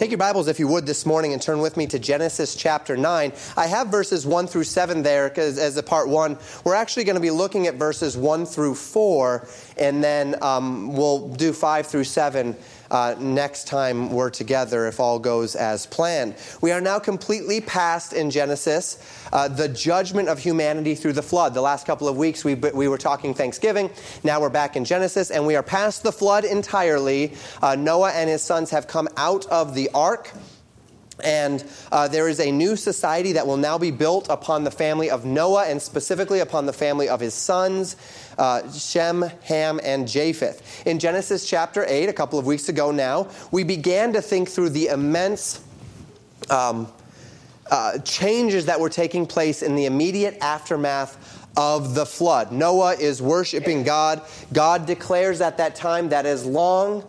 Take your Bibles, if you would, this morning and turn with me to Genesis chapter 9. I have verses 1 through 7 there as a part 1. We're actually going to be looking at verses 1 through 4, and then um, we'll do 5 through 7 uh, next time we're together if all goes as planned. We are now completely past in Genesis uh, the judgment of humanity through the flood. The last couple of weeks we, we were talking Thanksgiving. Now we're back in Genesis and we are past the flood entirely. Uh, Noah and his sons have come out of the ark. And uh, there is a new society that will now be built upon the family of Noah and specifically upon the family of his sons, uh, Shem, Ham, and Japheth. In Genesis chapter 8, a couple of weeks ago now, we began to think through the immense um, uh, changes that were taking place in the immediate aftermath of the flood. Noah is worshiping God. God declares at that time that as long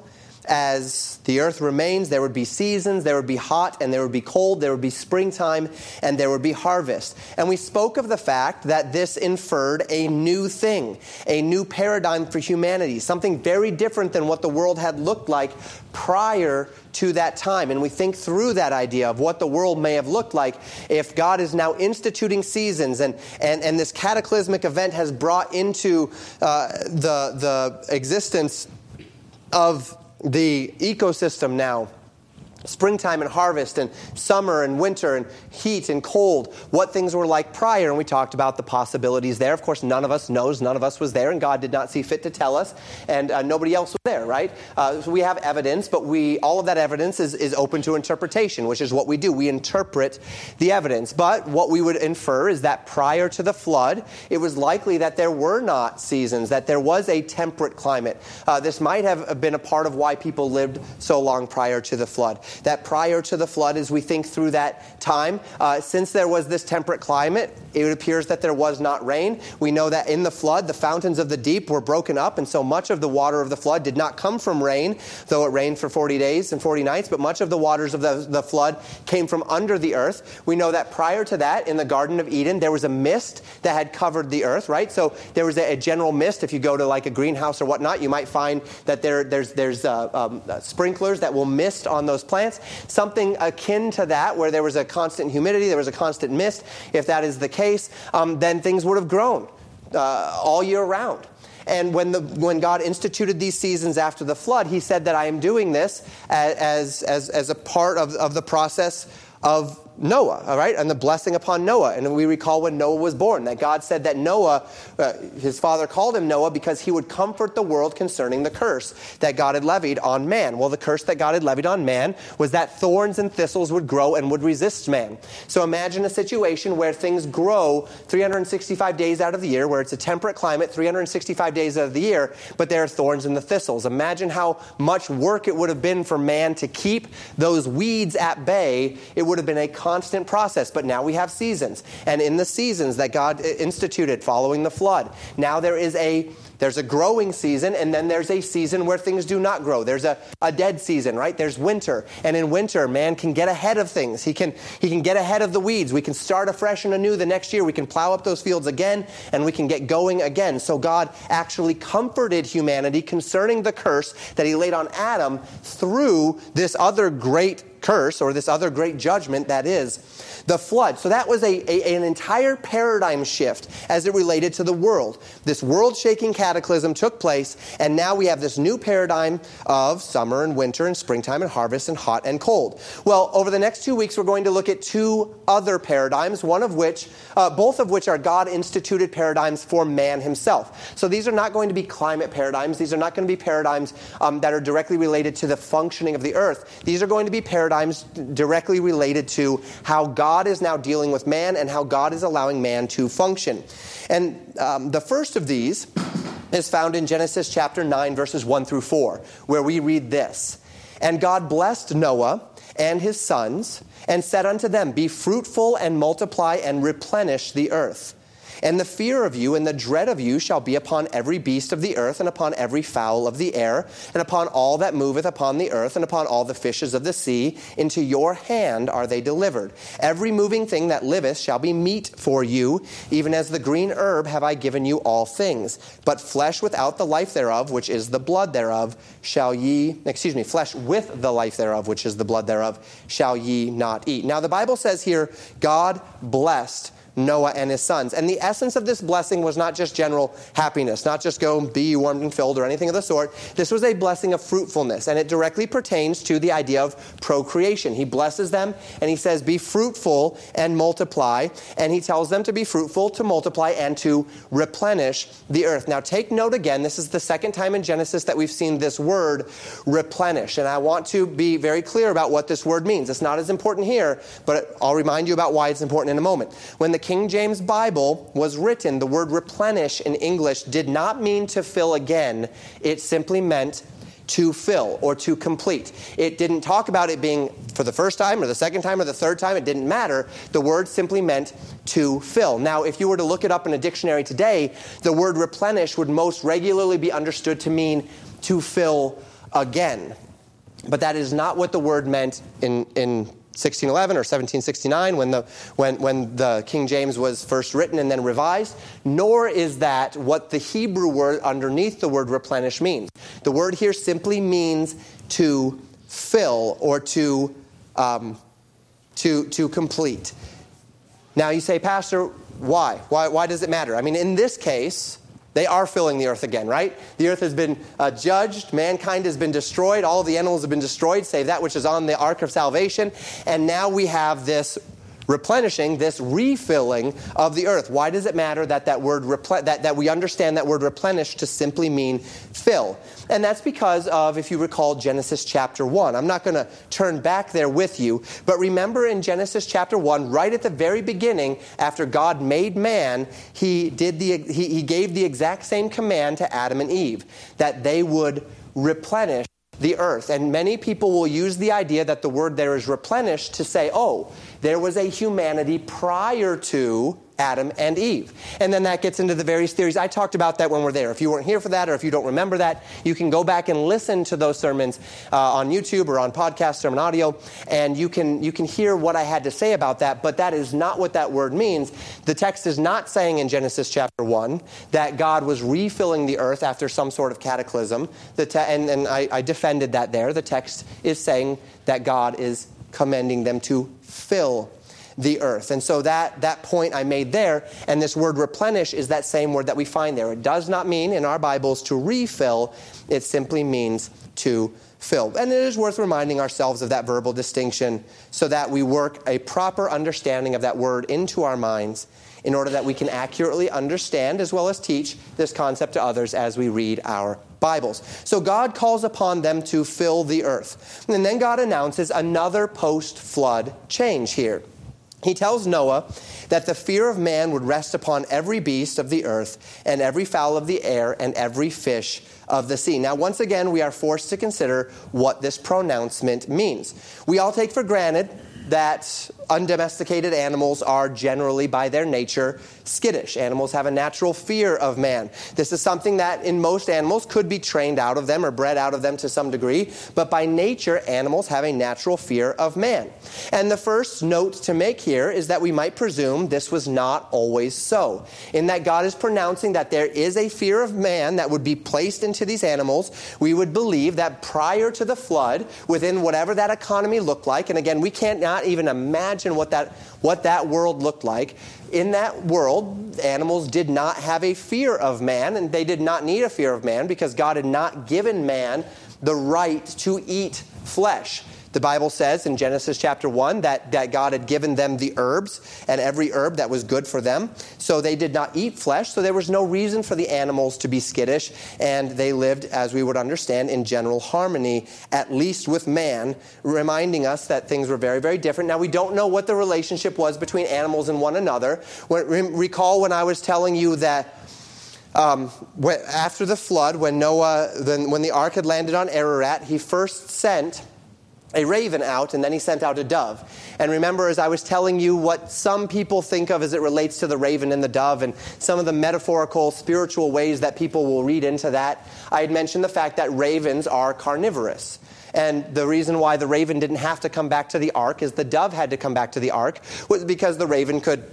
as the earth remains, there would be seasons, there would be hot and there would be cold, there would be springtime and there would be harvest. And we spoke of the fact that this inferred a new thing, a new paradigm for humanity, something very different than what the world had looked like prior to that time. And we think through that idea of what the world may have looked like if God is now instituting seasons and, and, and this cataclysmic event has brought into uh, the, the existence of the ecosystem now springtime and harvest and summer and winter and heat and cold what things were like prior. And we talked about the possibilities there. Of course none of us knows. None of us was there and god did not see fit to tell us. And uh, nobody else was there right? Uh, so we have evidence but we all of that evidence is, is open to interpretation which is what we do. We interpret the evidence. But what we would infer is that prior to the flood it was likely that there were not seasons that there was a temperate climate. Uh, this might have been a part of why people lived so long prior to the flood that prior to the flood, as we think through that time, uh, since there was this temperate climate, it appears that there was not rain. We know that in the flood, the fountains of the deep were broken up, and so much of the water of the flood did not come from rain, though it rained for 40 days and 40 nights, but much of the waters of the, the flood came from under the earth. We know that prior to that, in the Garden of Eden, there was a mist that had covered the earth, right? So there was a, a general mist. If you go to like a greenhouse or whatnot, you might find that there, there's, there's uh, um, uh, sprinklers that will mist on those plants. Something akin to that, where there was a constant humidity, there was a constant mist. If that is the case, case, um, then things would have grown uh, all year round. And when, the, when God instituted these seasons after the flood, he said that I am doing this as, as, as a part of, of the process of Noah, all right, and the blessing upon Noah. And we recall when Noah was born that God said that Noah, uh, his father called him Noah because he would comfort the world concerning the curse that God had levied on man. Well, the curse that God had levied on man was that thorns and thistles would grow and would resist man. So imagine a situation where things grow 365 days out of the year, where it's a temperate climate 365 days out of the year, but there are thorns and the thistles. Imagine how much work it would have been for man to keep those weeds at bay. It would have been a constant process, but now we have seasons. And in the seasons that God uh, instituted following the flood, now there is a there's a growing season, and then there's a season where things do not grow. There's a, a dead season, right? There's winter. And in winter, man can get ahead of things. He can, he can get ahead of the weeds. We can start afresh and anew the next year. We can plow up those fields again, and we can get going again. So God actually comforted humanity concerning the curse that he laid on Adam through this other great curse or this other great judgment that is the flood. So that was a, a, an entire paradigm shift as it related to the world. This world shaking cataclysm took place, and now we have this new paradigm of summer and winter and springtime and harvest and hot and cold. Well, over the next two weeks, we're going to look at two other paradigms, one of which, uh, both of which are God instituted paradigms for man himself. So these are not going to be climate paradigms. These are not going to be paradigms um, that are directly related to the functioning of the earth. These are going to be paradigms directly related to how God God is now dealing with man and how God is allowing man to function. And um, the first of these is found in Genesis chapter 9, verses 1 through 4, where we read this And God blessed Noah and his sons and said unto them, Be fruitful and multiply and replenish the earth. And the fear of you and the dread of you shall be upon every beast of the earth, and upon every fowl of the air, and upon all that moveth upon the earth, and upon all the fishes of the sea. Into your hand are they delivered. Every moving thing that liveth shall be meat for you, even as the green herb have I given you all things. But flesh without the life thereof, which is the blood thereof, shall ye, excuse me, flesh with the life thereof, which is the blood thereof, shall ye not eat. Now the Bible says here, God blessed Noah and his sons. And the essence of this blessing was not just general happiness, not just go and be warmed and filled or anything of the sort. This was a blessing of fruitfulness, and it directly pertains to the idea of procreation. He blesses them and he says, Be fruitful and multiply. And he tells them to be fruitful, to multiply, and to replenish the earth. Now, take note again, this is the second time in Genesis that we've seen this word replenish. And I want to be very clear about what this word means. It's not as important here, but I'll remind you about why it's important in a moment. When the King James Bible was written, the word replenish in English did not mean to fill again, it simply meant to fill or to complete. It didn't talk about it being for the first time or the second time or the third time. It didn't matter. The word simply meant to fill. Now, if you were to look it up in a dictionary today, the word replenish would most regularly be understood to mean to fill again. But that is not what the word meant in, in 1611 or 1769 when the, when, when the King James was first written and then revised, nor is that what the Hebrew word underneath the word replenish means. The word here simply means to fill or to, um, to, to complete. Now you say, Pastor, why? why? Why does it matter? I mean, in this case, they are filling the earth again, right? The earth has been uh, judged. Mankind has been destroyed. All the animals have been destroyed, save that which is on the ark of salvation. And now we have this replenishing, this refilling of the earth. Why does it matter that that word repl- that, that we understand that word replenish to simply mean fill? And that's because of, if you recall, Genesis chapter 1. I'm not going to turn back there with you, but remember in Genesis chapter 1, right at the very beginning, after God made man, he, did the, he, he gave the exact same command to Adam and Eve that they would replenish the earth. And many people will use the idea that the word there is replenished to say, oh, there was a humanity prior to Adam and Eve. And then that gets into the various theories. I talked about that when we're there. If you weren't here for that or if you don't remember that, you can go back and listen to those sermons uh, on YouTube or on podcast sermon audio, and you can, you can hear what I had to say about that. But that is not what that word means. The text is not saying in Genesis chapter 1 that God was refilling the earth after some sort of cataclysm. The te- and and I, I defended that there. The text is saying that God is commending them to fill the earth. And so that, that point I made there, and this word replenish is that same word that we find there. It does not mean in our Bibles to refill, it simply means to fill. And it is worth reminding ourselves of that verbal distinction so that we work a proper understanding of that word into our minds in order that we can accurately understand as well as teach this concept to others as we read our Bibles. So God calls upon them to fill the earth. And then God announces another post flood change here. He tells Noah that the fear of man would rest upon every beast of the earth, and every fowl of the air, and every fish of the sea. Now, once again, we are forced to consider what this pronouncement means. We all take for granted that undomesticated animals are generally, by their nature, skittish. Animals have a natural fear of man. This is something that in most animals could be trained out of them or bred out of them to some degree, but by nature, animals have a natural fear of man. And the first note to make here is that we might presume this was not always so, in that God is pronouncing that there is a fear of man that would be placed into these animals. We would believe that prior to the flood, within whatever that economy looked like, and again, we can't not even imagine what that, what that world looked like, in that world, animals did not have a fear of man, and they did not need a fear of man because God had not given man the right to eat flesh. The Bible says in Genesis chapter 1 that, that God had given them the herbs and every herb that was good for them. So they did not eat flesh, so there was no reason for the animals to be skittish, and they lived, as we would understand, in general harmony, at least with man, reminding us that things were very, very different. Now, we don't know what the relationship was between animals and one another. When, recall when I was telling you that. Um, after the flood, when Noah, when, when the ark had landed on Ararat, he first sent a raven out, and then he sent out a dove. And remember, as I was telling you, what some people think of as it relates to the raven and the dove, and some of the metaphorical, spiritual ways that people will read into that, I had mentioned the fact that ravens are carnivorous. And the reason why the raven didn't have to come back to the ark is the dove had to come back to the ark was because the raven could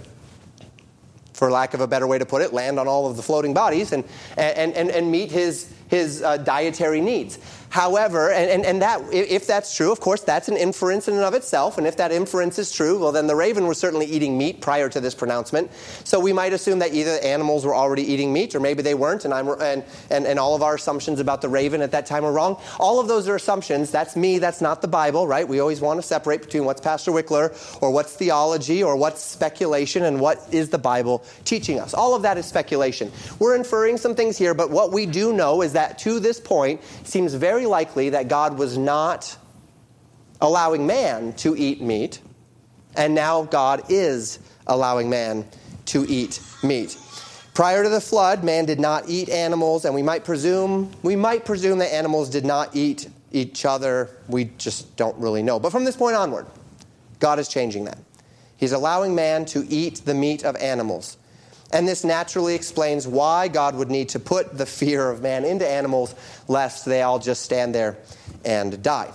for lack of a better way to put it, land on all of the floating bodies and, and, and, and meet his, his uh, dietary needs. However, and, and, and, that, if that's true, of course, that's an inference in and of itself. And if that inference is true, well, then the raven was certainly eating meat prior to this pronouncement. So we might assume that either animals were already eating meat or maybe they weren't. And, I'm, and, and, and all of our assumptions about the raven at that time are wrong. All of those are assumptions. That's me. That's not the Bible, right? We always want to separate between what's Pastor Wickler or what's theology or what's speculation and what is the Bible teaching us. All of that is speculation. We're inferring some things here, but what we do know is that to this point seems very very likely that God was not allowing man to eat meat, and now God is allowing man to eat meat. Prior to the flood, man did not eat animals, and we might presume we might presume that animals did not eat each other. We just don't really know. But from this point onward, God is changing that. He's allowing man to eat the meat of animals. And this naturally explains why God would need to put the fear of man into animals, lest they all just stand there and die.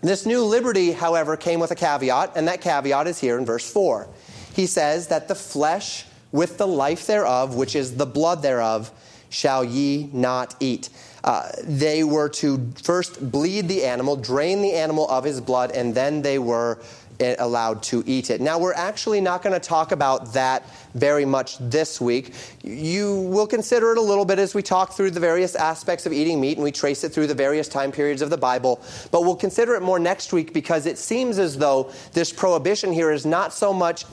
This new liberty, however, came with a caveat, and that caveat is here in verse 4. He says that the flesh with the life thereof, which is the blood thereof, shall ye not eat. Uh, they were to first bleed the animal, drain the animal of his blood, and then they were allowed to eat it. Now, we're actually not going to talk about that very much this week. You will consider it a little bit as we talk through the various aspects of eating meat and we trace it through the various time periods of the Bible. But we'll consider it more next week because it seems as though this prohibition here is not so much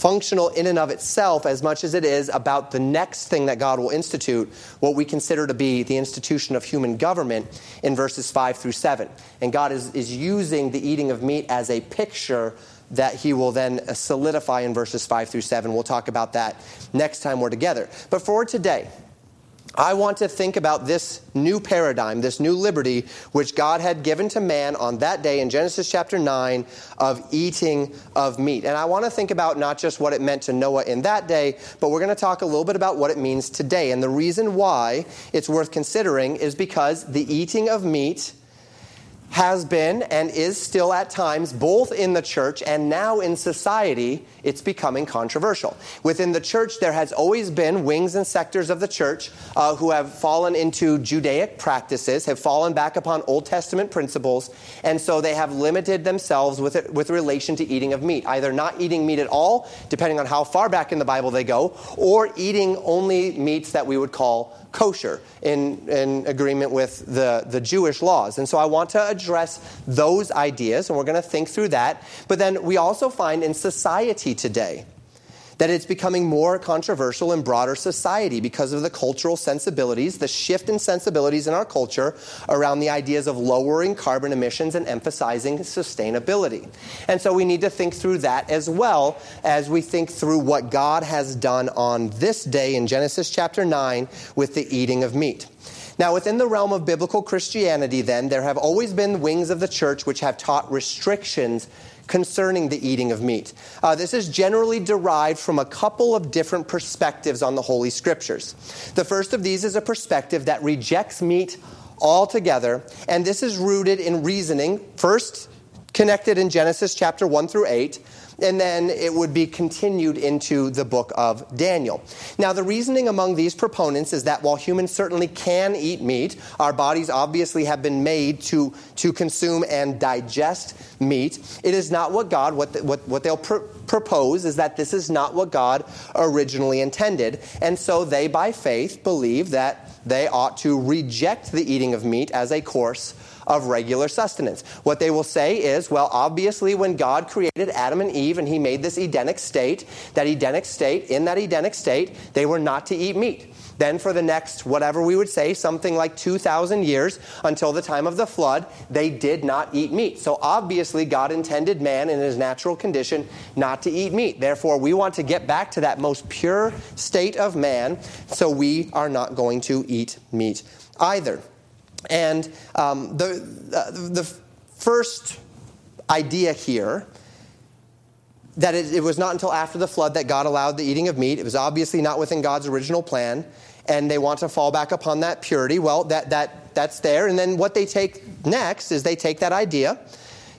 functional in and of itself as much as it is about the next thing that God will institute, what we consider to be the institution of human government in verses 5 through 7. And God is, is using the eating of meat as a picture that he will then uh, solidify in verses 5 through 7. We'll talk about that next time we're together. But for today, I want to think about this new paradigm, this new liberty, which God had given to man on that day in Genesis chapter 9 of eating of meat. And I want to think about not just what it meant to Noah in that day, but we're going to talk a little bit about what it means today. And the reason why it's worth considering is because the eating of meat has been and is still at times, both in the church and now in society, it's becoming controversial. Within the church, there has always been wings and sectors of the church uh, who have fallen into Judaic practices, have fallen back upon Old Testament principles, and so they have limited themselves with, it, with relation to eating of meat, either not eating meat at all, depending on how far back in the Bible they go, or eating only meats that we would call kosher in, in agreement with the, the Jewish laws. And so I want to address those ideas, and we're going to think through that. But then we also find in society today, that it's becoming more controversial in broader society because of the cultural sensibilities, the shift in sensibilities in our culture around the ideas of lowering carbon emissions and emphasizing sustainability. And so we need to think through that as well as we think through what God has done on this day in Genesis chapter 9 with the eating of meat. Now, within the realm of biblical Christianity, then, there have always been wings of the church which have taught restrictions concerning the eating of meat. Uh, this is generally derived from a couple of different perspectives on the Holy Scriptures. The first of these is a perspective that rejects meat altogether, and this is rooted in reasoning, first connected in Genesis chapter 1 through 8, and then it would be continued into the book of Daniel. Now, the reasoning among these proponents is that while humans certainly can eat meat, our bodies obviously have been made to, to consume and digest meat. It is not what God, what, the, what, what they'll pr- propose is that this is not what God originally intended. And so they, by faith, believe that they ought to reject the eating of meat as a course of regular sustenance. What they will say is, well, obviously, when God created Adam and Eve and he made this Edenic state, that Edenic state, in that Edenic state, they were not to eat meat. Then, for the next, whatever we would say, something like 2,000 years until the time of the flood, they did not eat meat. So, obviously, God intended man in his natural condition not to eat meat. Therefore, we want to get back to that most pure state of man, so we are not going to eat meat either. And um, the, uh, the first idea here that it, it, was not until after the flood that God allowed the eating of meat. It was obviously not within God's original plan, and they want to fall back upon that purity. Well, that, that, that's there. And then what they take next is they take that idea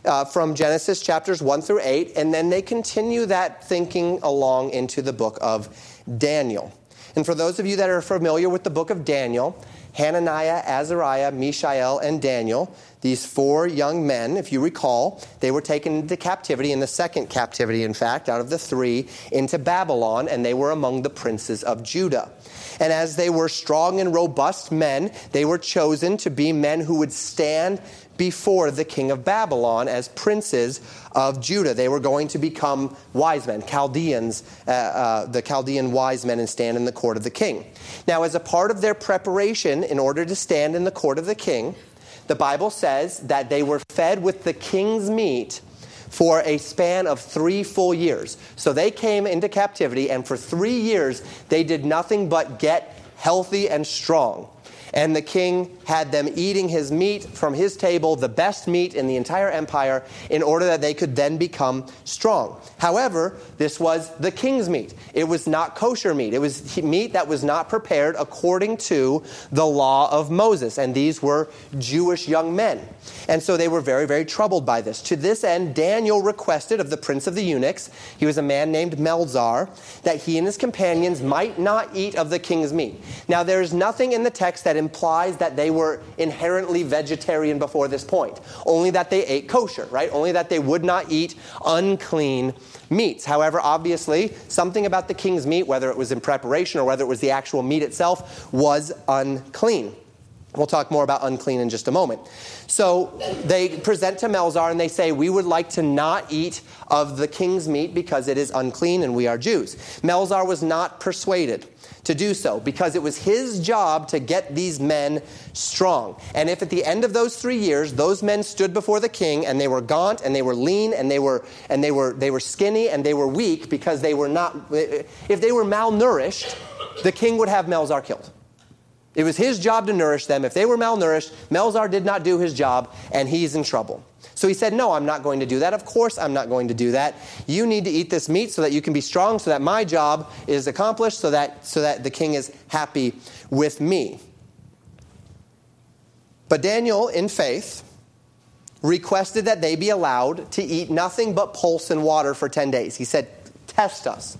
uh, from Genesis chapters 1 through 8, and then they continue that thinking along into the book of Daniel. And for those of you that are familiar with the book of Daniel, Hananiah, Azariah, Mishael, and Daniel, these four young men, if you recall, they were taken into captivity, in the second captivity, in fact, out of the three, into Babylon, and they were among the princes of Judah. And as they were strong and robust men, they were chosen to be men who would stand before the king of Babylon as princes of Judah. They were going to become wise men, Chaldeans, uh, uh, the Chaldean wise men, and stand in the court of the king. Now, as a part of their preparation in order to stand in the court of the king, the Bible says that they were fed with the king's meat for a span of three full years. So they came into captivity, and for three years, they did nothing but get healthy and strong. And the king had them eating his meat from his table, the best meat in the entire empire, in order that they could then become strong. However, this was the king's meat. It was not kosher meat. It was meat that was not prepared according to the law of Moses. And these were Jewish young men. And so they were very, very troubled by this. To this end, Daniel requested of the prince of the eunuchs, he was a man named Melzar, that he and his companions might not eat of the king's meat. Now, there is nothing in the text that implies that they were inherently vegetarian before this point, only that they ate kosher, right? Only that they would not eat unclean meats. However, obviously, something about the king's meat, whether it was in preparation or whether it was the actual meat itself, was unclean. We'll talk more about unclean in just a moment. So they present to Melzar and they say, We would like to not eat of the king's meat because it is unclean and we are Jews. Melzar was not persuaded to do so because it was his job to get these men strong. And if at the end of those 3 years those men stood before the king and they were gaunt and they were lean and they were and they were they were skinny and they were weak because they were not if they were malnourished, the king would have Melzar killed. It was his job to nourish them. If they were malnourished, Melzar did not do his job and he's in trouble. So he said, No, I'm not going to do that. Of course, I'm not going to do that. You need to eat this meat so that you can be strong, so that my job is accomplished, so that, so that the king is happy with me. But Daniel, in faith, requested that they be allowed to eat nothing but pulse and water for 10 days. He said, Test us.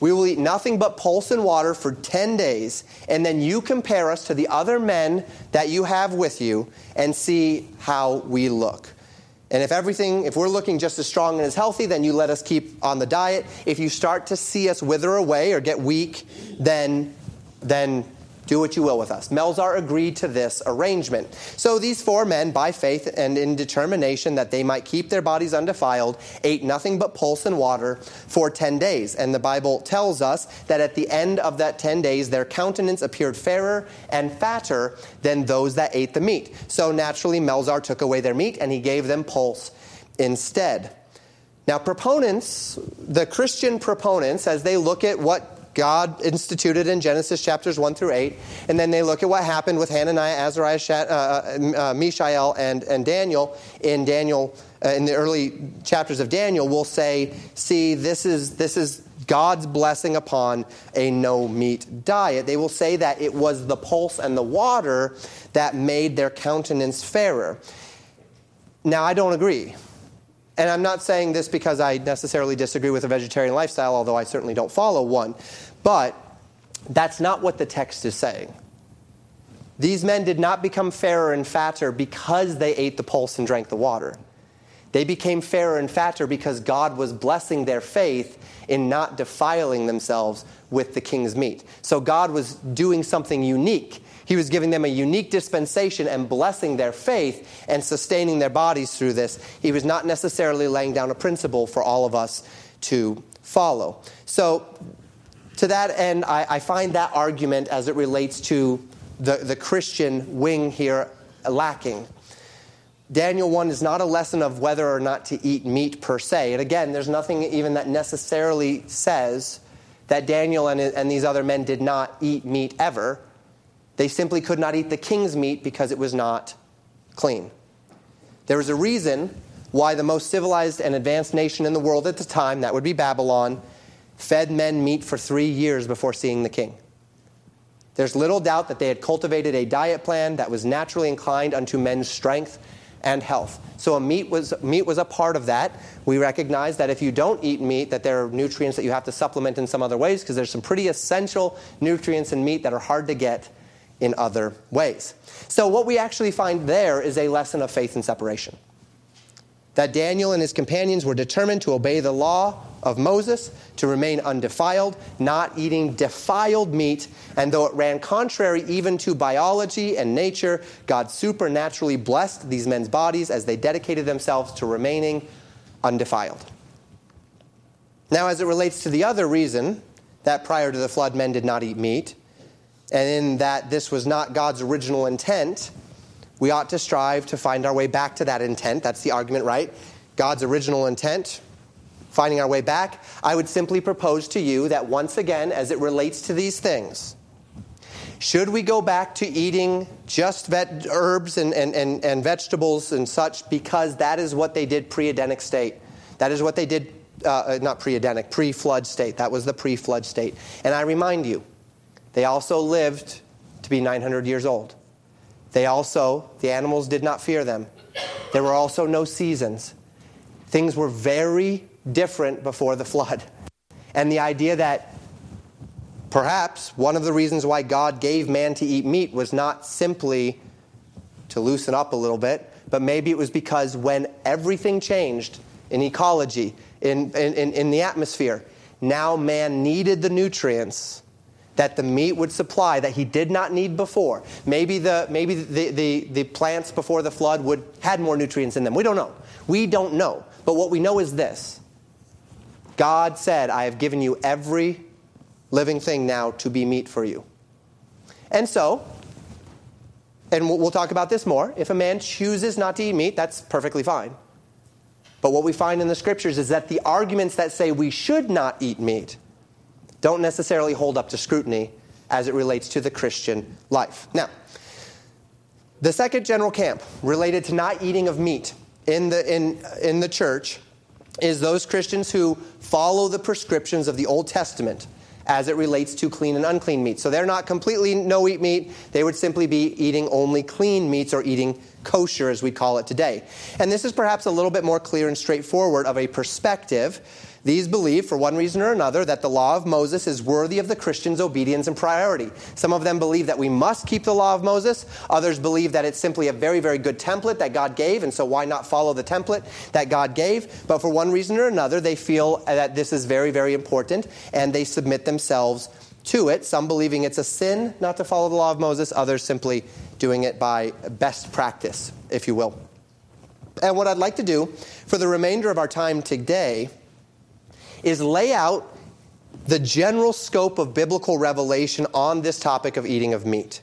We will eat nothing but pulse and water for 10 days, and then you compare us to the other men that you have with you and see how we look. And if everything, if we're looking just as strong and as healthy, then you let us keep on the diet. If you start to see us wither away or get weak, then, then do what you will with us. Melzar agreed to this arrangement. So these four men, by faith and in determination that they might keep their bodies undefiled, ate nothing but pulse and water for 10 days. And the Bible tells us that at the end of that 10 days, their countenance appeared fairer and fatter than those that ate the meat. So naturally, Melzar took away their meat and he gave them pulse instead. Now, proponents, the Christian proponents, as they look at what God instituted in Genesis chapters 1 through 8. And then they look at what happened with Hananiah, Azariah, uh, uh, uh, Mishael, and, and Daniel in Daniel, uh, in the early chapters of Daniel, will say, see, this is, this is God's blessing upon a no meat diet. They will say that it was the pulse and the water that made their countenance fairer. Now, I don't agree. And I'm not saying this because I necessarily disagree with a vegetarian lifestyle, although I certainly don't follow one. But that's not what the text is saying. These men did not become fairer and fatter because they ate the pulse and drank the water. They became fairer and fatter because God was blessing their faith in not defiling themselves with the king's meat. So God was doing something unique. He was giving them a unique dispensation and blessing their faith and sustaining their bodies through this. He was not necessarily laying down a principle for all of us to follow. So to that end, I, I find that argument as it relates to the, the Christian wing here lacking. Daniel 1 is not a lesson of whether or not to eat meat per se. And again, there's nothing even that necessarily says that Daniel and, and these other men did not eat meat ever. They simply could not eat the king's meat because it was not clean. There was a reason why the most civilized and advanced nation in the world at the time, that would be Babylon, fed men meat for three years before seeing the king. There's little doubt that they had cultivated a diet plan that was naturally inclined unto men's strength and health. So a meat was meat was a part of that. We recognize that if you don't eat meat, that there are nutrients that you have to supplement in some other ways because there's some pretty essential nutrients in meat that are hard to get in other ways. So what we actually find there is a lesson of faith and separation that Daniel and his companions were determined to obey the law of Moses, to remain undefiled, not eating defiled meat, and though it ran contrary even to biology and nature, God supernaturally blessed these men's bodies as they dedicated themselves to remaining undefiled. Now, as it relates to the other reason that prior to the flood men did not eat meat, and in that this was not God's original intent, we ought to strive to find our way back to that intent. That's the argument, right? God's original intent, finding our way back. I would simply propose to you that once again, as it relates to these things, should we go back to eating just vet- herbs and, and, and, and vegetables and such because that is what they did pre Edenic state? That is what they did, uh, uh not pre Edenic, pre flood state. That was the pre flood state. And I remind you, they also lived to be 900 years old. They also, the animals did not fear them. There were also no seasons. Things were very different before the flood. And the idea that perhaps one of the reasons why God gave man to eat meat was not simply to loosen up a little bit, but maybe it was because when everything changed in ecology, in, in, in the atmosphere, now man needed the nutrients that the meat would supply that he did not need before. Maybe the, maybe the, the, the plants before the flood would had more nutrients in them. We don't know. We don't know. But what we know is this God said, I have given you every living thing now to be meat for you. And so, and we'll talk about this more. If a man chooses not to eat meat, that's perfectly fine. But what we find in the scriptures is that the arguments that say we should not eat meat don't necessarily hold up to scrutiny as it relates to the Christian life. Now, the second general camp related to not eating of meat in the, in, in the church is those Christians who follow the prescriptions of the Old Testament as it relates to clean and unclean meat. So they're not completely no eat meat, they would simply be eating only clean meats or eating kosher, as we call it today. And this is perhaps a little bit more clear and straightforward of a perspective these believe, for one reason or another, that the law of Moses is worthy of the Christian's obedience and priority. Some of them believe that we must keep the law of Moses. Others believe that it's simply a very, very good template that God gave, and so why not follow the template that God gave? But for one reason or another, they feel that this is very, very important, and they submit themselves to it. Some believing it's a sin not to follow the law of Moses, others simply doing it by best practice, if you will. And what I'd like to do for the remainder of our time today is lay out the general scope of biblical revelation on this topic of eating of meat.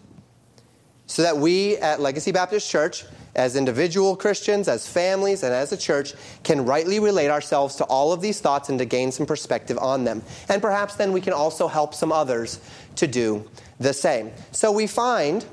So that we at Legacy Baptist Church, as individual Christians, as families, and as a church, can rightly relate ourselves to all of these thoughts and to gain some perspective on them. And perhaps then we can also help some others to do the same. So we find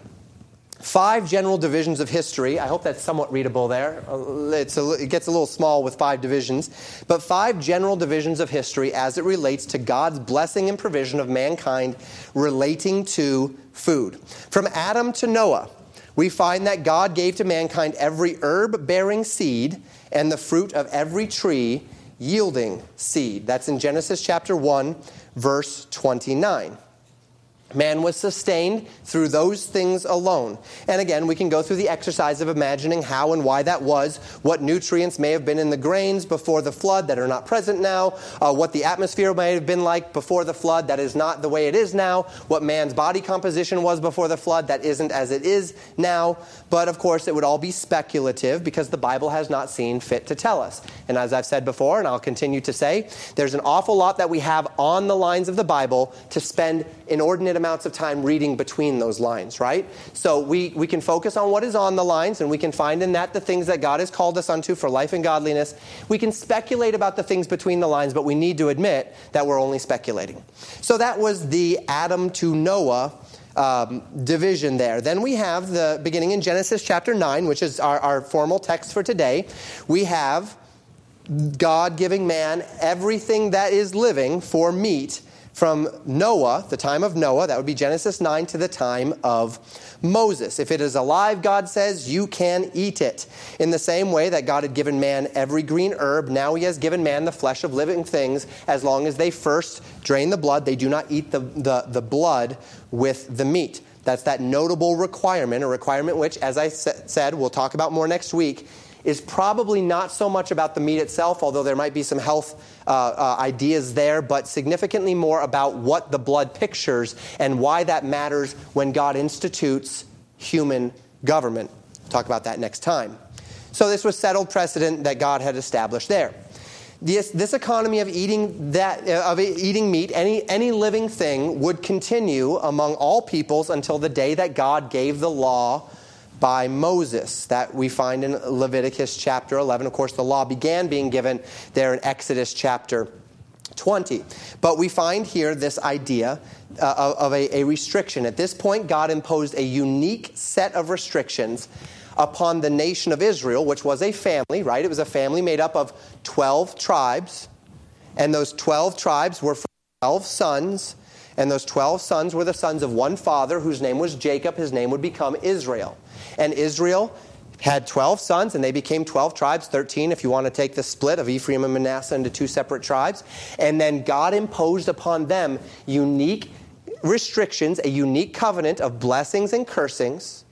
five general divisions of history. I hope that's somewhat readable there. Uh, a, it gets a little small with five divisions, but five general divisions of history as it relates to God's blessing and provision of mankind relating to food. From Adam to Noah, we find that God gave to mankind every herb bearing seed and the fruit of every tree yielding seed. That's in Genesis chapter 1, verse 29. Man was sustained through those things alone. And again, we can go through the exercise of imagining how and why that was, what nutrients may have been in the grains before the flood that are not present now, uh, what the atmosphere may have been like before the flood that is not the way it is now, what man's body composition was before the flood that isn't as it is now. But of course, it would all be speculative because the Bible has not seen fit to tell us. And as I've said before, and I'll continue to say, there's an awful lot that we have on the lines of the Bible to spend inordinate amounts of time reading between those lines, right? So we, we can focus on what is on the lines, and we can find in that the things that God has called us unto for life and godliness. We can speculate about the things between the lines, but we need to admit that we're only speculating. So that was the Adam to Noah um, division there. Then we have the beginning in Genesis chapter 9, which is our, our formal text for today. We have God giving man everything that is living for meat from Noah, the time of Noah, that would be Genesis 9, to the time of Moses. If it is alive, God says, you can eat it. In the same way that God had given man every green herb, now he has given man the flesh of living things as long as they first drain the blood. They do not eat the, the, the blood with the meat. That's that notable requirement, a requirement which, as I said, we'll talk about more next week, is probably not so much about the meat itself, although there might be some health uh, uh, ideas there, but significantly more about what the blood pictures and why that matters when God institutes human government. talk about that next time. So this was settled precedent that God had established there. This, this economy of eating that uh, of eating meat, any any living thing, would continue among all peoples until the day that God gave the law by Moses that we find in Leviticus chapter 11. Of course, the law began being given there in Exodus chapter 20. But we find here this idea uh, of a, a restriction. At this point, God imposed a unique set of restrictions upon the nation of Israel, which was a family, right? It was a family made up of 12 tribes, and those 12 tribes were 12 sons, and those 12 sons were the sons of one father whose name was Jacob. His name would become Israel. And Israel had 12 sons, and they became 12 tribes, 13 if you want to take the split of Ephraim and Manasseh into two separate tribes. And then God imposed upon them unique restrictions, a unique covenant of blessings and cursings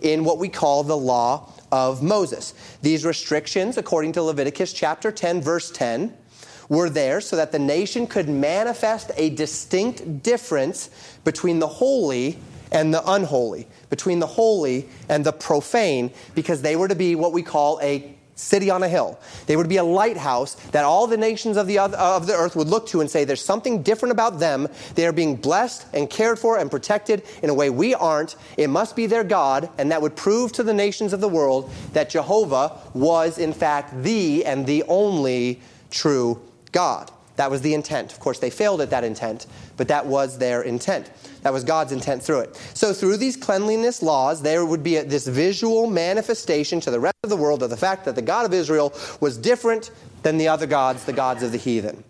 in what we call the law of Moses. These restrictions, according to Leviticus chapter 10, verse 10, were there so that the nation could manifest a distinct difference between the holy and the unholy, between the holy and the profane, because they were to be what we call a city on a hill. They would be a lighthouse that all the nations of the, of the earth would look to and say, There's something different about them. They are being blessed and cared for and protected in a way we aren't. It must be their God, and that would prove to the nations of the world that Jehovah was, in fact, the and the only true God. That was the intent. Of course, they failed at that intent, but that was their intent. That was God's intent through it. So, through these cleanliness laws, there would be a, this visual manifestation to the rest of the world of the fact that the God of Israel was different than the other gods, the gods of the heathen.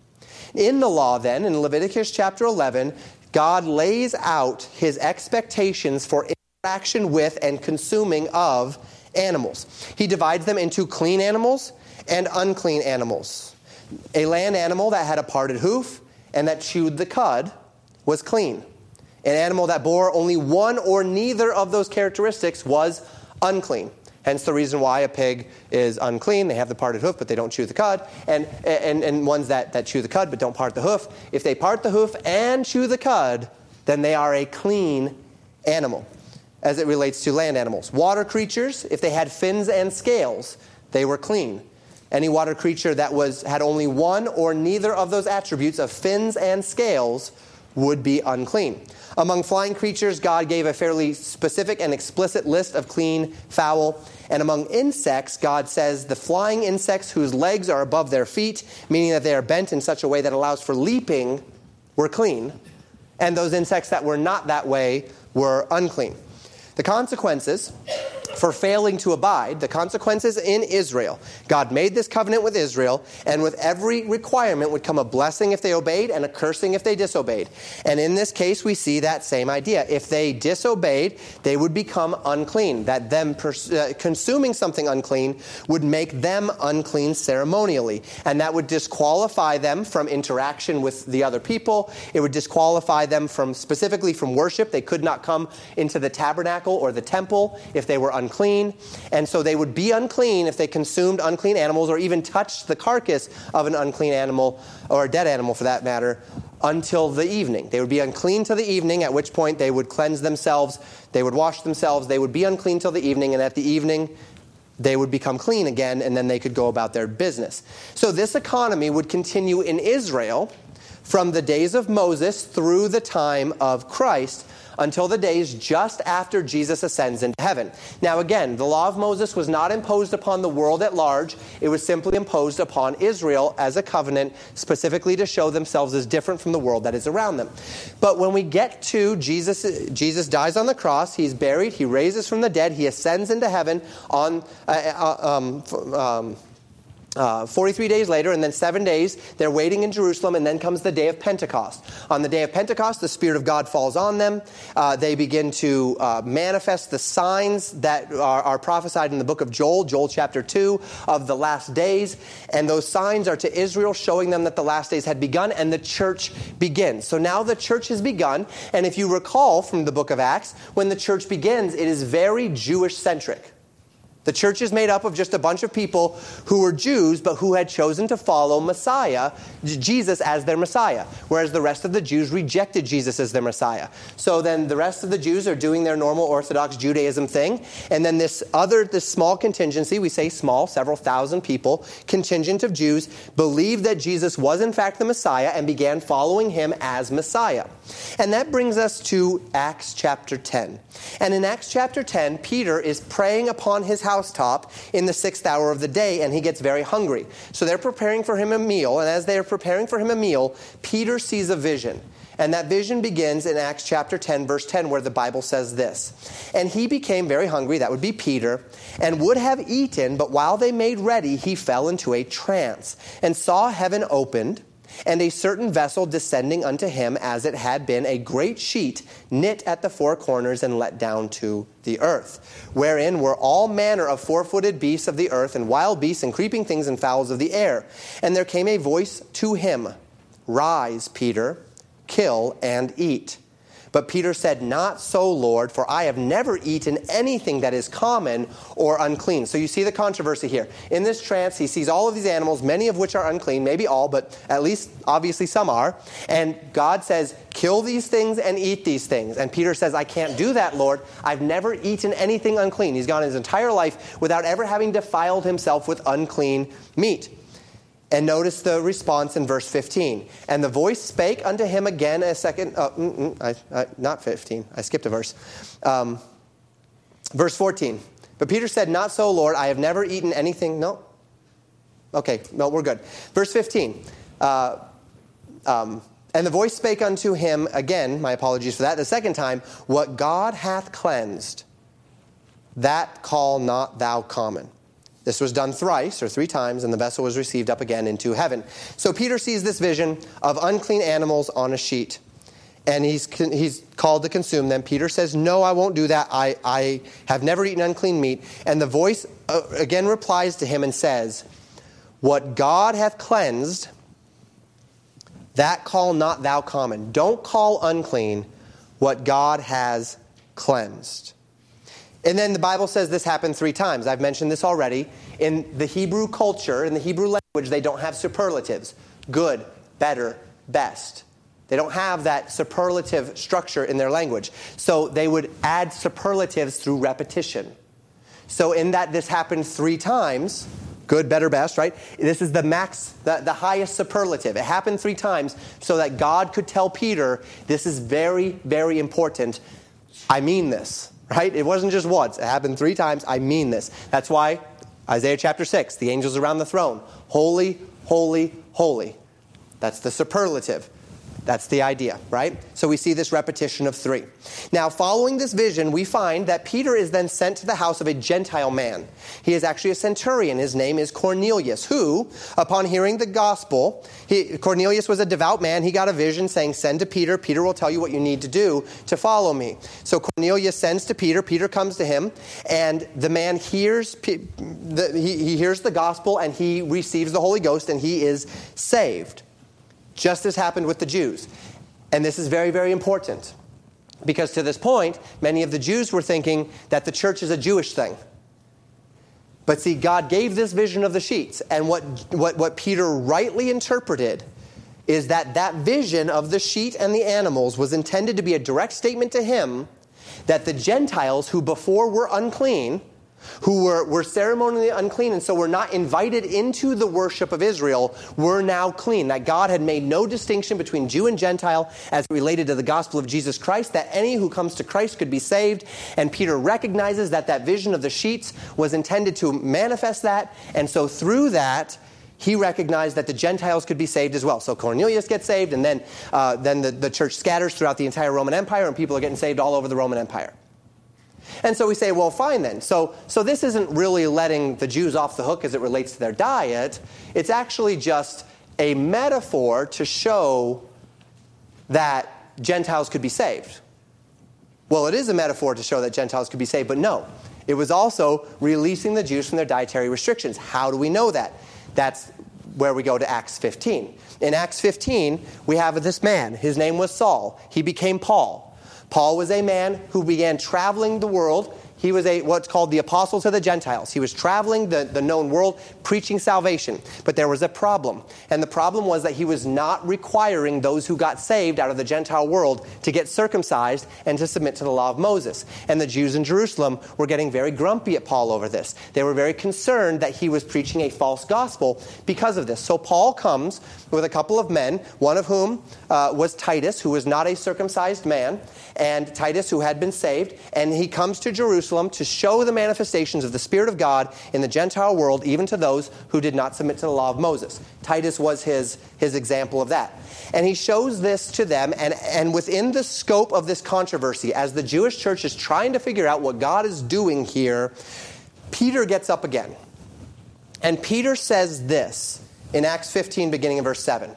In the law, then, in Leviticus chapter 11, God lays out his expectations for interaction with and consuming of animals. He divides them into clean animals and unclean animals. A land animal that had a parted hoof and that chewed the cud was clean. An animal that bore only one or neither of those characteristics was unclean. Hence the reason why a pig is unclean. They have the parted hoof, but they don't chew the cud. And, and, and ones that, that chew the cud but don't part the hoof, if they part the hoof and chew the cud, then they are a clean animal as it relates to land animals. Water creatures, if they had fins and scales, they were clean. Any water creature that was, had only one or neither of those attributes of fins and scales would be unclean. Among flying creatures, God gave a fairly specific and explicit list of clean, fowl. And among insects, God says the flying insects whose legs are above their feet, meaning that they are bent in such a way that allows for leaping, were clean. And those insects that were not that way were unclean. The consequences for failing to abide, the consequences in Israel. God made this covenant with Israel, and with every requirement would come a blessing if they obeyed and a cursing if they disobeyed. And in this case, we see that same idea. If they disobeyed, they would become unclean. That them pers- uh, consuming something unclean would make them unclean ceremonially. And that would disqualify them from interaction with the other people. It would disqualify them from specifically from worship. They could not come into the tabernacle or the temple if they were unclean. And so they would be unclean if they consumed unclean animals or even touched the carcass of an unclean animal or a dead animal for that matter until the evening. They would be unclean till the evening, at which point they would cleanse themselves, they would wash themselves, they would be unclean till the evening, and at the evening they would become clean again, and then they could go about their business. So this economy would continue in Israel from the days of Moses through the time of Christ until the days just after Jesus ascends into heaven. Now, again, the law of Moses was not imposed upon the world at large, it was simply imposed upon Israel as a covenant, specifically to show themselves as different from the world that is around them. But when we get to Jesus, Jesus dies on the cross, he's buried, he raises from the dead, he ascends into heaven on. Uh, uh, um, um, uh, 43 days later, and then seven days, they're waiting in Jerusalem, and then comes the day of Pentecost. On the day of Pentecost, the Spirit of God falls on them. Uh, they begin to uh, manifest the signs that are, are, prophesied in the book of Joel, Joel chapter 2, of the last days. And those signs are to Israel, showing them that the last days had begun, and the church begins. So now the church has begun, and if you recall from the book of Acts, when the church begins, it is very Jewish centric. The church is made up of just a bunch of people who were Jews, but who had chosen to follow Messiah, Jesus, as their Messiah, whereas the rest of the Jews rejected Jesus as their Messiah. So then the rest of the Jews are doing their normal Orthodox Judaism thing, and then this other, this small contingency, we say small, several thousand people, contingent of Jews, believed that Jesus was in fact the Messiah and began following him as Messiah. And that brings us to Acts chapter 10. And in Acts chapter 10, Peter is praying upon his housetop in the sixth hour of the day, and he gets very hungry. So they're preparing for him a meal, and as they are preparing for him a meal, Peter sees a vision. And that vision begins in Acts chapter 10, verse 10, where the Bible says this And he became very hungry, that would be Peter, and would have eaten, but while they made ready, he fell into a trance, and saw heaven opened and a certain vessel descending unto him as it had been a great sheet knit at the four corners and let down to the earth, wherein were all manner of four footed beasts of the earth, and wild beasts, and creeping things, and fowls of the air. And there came a voice to him Rise, Peter, kill and eat. But Peter said, Not so, Lord, for I have never eaten anything that is common or unclean. So you see the controversy here. In this trance, he sees all of these animals, many of which are unclean, maybe all, but at least obviously some are. And God says, Kill these things and eat these things. And Peter says, I can't do that, Lord. I've never eaten anything unclean. He's gone his entire life without ever having defiled himself with unclean meat. And notice the response in verse 15. And the voice spake unto him again a second, uh, mm, mm, I, I, not 15, I skipped a verse. Um, verse 14. But Peter said, Not so, Lord, I have never eaten anything. No? Okay, no, we're good. Verse 15. Uh, um, and the voice spake unto him again, my apologies for that, the second time, What God hath cleansed, that call not thou common. This was done thrice or three times, and the vessel was received up again into heaven. So Peter sees this vision of unclean animals on a sheet, and he's, he's called to consume them. Peter says, No, I won't do that. I, I have never eaten unclean meat. And the voice uh, again replies to him and says, What God hath cleansed, that call not thou common. Don't call unclean what God has cleansed. And then the Bible says this happened three times. I've mentioned this already. In the Hebrew culture, in the Hebrew language, they don't have superlatives good, better, best. They don't have that superlative structure in their language. So they would add superlatives through repetition. So, in that this happened three times good, better, best, right? This is the max, the, the highest superlative. It happened three times so that God could tell Peter, this is very, very important. I mean this right? It wasn't just once, it happened three times. I mean this. That's why Isaiah chapter 6, the angels around the throne, holy, holy, holy. That's the superlative. That's the idea, right? So we see this repetition of three. Now, following this vision, we find that Peter is then sent to the house of a Gentile man. He is actually a centurion. His name is Cornelius, who, upon hearing the gospel, he, Cornelius was a devout man. He got a vision saying, Send to Peter. Peter will tell you what you need to do to follow me. So Cornelius sends to Peter. Peter comes to him, and the man hears, he hears the gospel and he receives the Holy Ghost and he is saved just as happened with the Jews. And this is very, very important because to this point, many of the Jews were thinking that the church is a Jewish thing. But see, God gave this vision of the sheets, and what, what, what Peter rightly interpreted is that that vision of the sheet and the animals was intended to be a direct statement to him that the Gentiles who before were unclean, who were, were ceremonially unclean and so were not invited into the worship of Israel, were now clean. That God had made no distinction between Jew and Gentile as related to the gospel of Jesus Christ, that any who comes to Christ could be saved. And Peter recognizes that that vision of the sheets was intended to manifest that. And so through that, he recognized that the Gentiles could be saved as well. So Cornelius gets saved, and then, uh, then the, the church scatters throughout the entire Roman Empire, and people are getting saved all over the Roman Empire. And so we say, well, fine then. So, so this isn't really letting the Jews off the hook as it relates to their diet. It's actually just a metaphor to show that Gentiles could be saved. Well, it is a metaphor to show that Gentiles could be saved, but no. It was also releasing the Jews from their dietary restrictions. How do we know that? That's where we go to Acts 15. In Acts 15, we have this man. His name was Saul. He became Paul. Paul was a man who began traveling the world he was a what's called the apostle to the Gentiles. He was traveling the, the known world preaching salvation. But there was a problem. And the problem was that he was not requiring those who got saved out of the Gentile world to get circumcised and to submit to the law of Moses. And the Jews in Jerusalem were getting very grumpy at Paul over this. They were very concerned that he was preaching a false gospel because of this. So Paul comes with a couple of men, one of whom uh, was Titus, who was not a circumcised man, and Titus, who had been saved. And he comes to Jerusalem to show the manifestations of the Spirit of God in the Gentile world, even to those who did not submit to the law of Moses. Titus was his, his example of that. And he shows this to them, and, and within the scope of this controversy, as the Jewish church is trying to figure out what God is doing here, Peter gets up again. And Peter says this in Acts 15, beginning in verse 7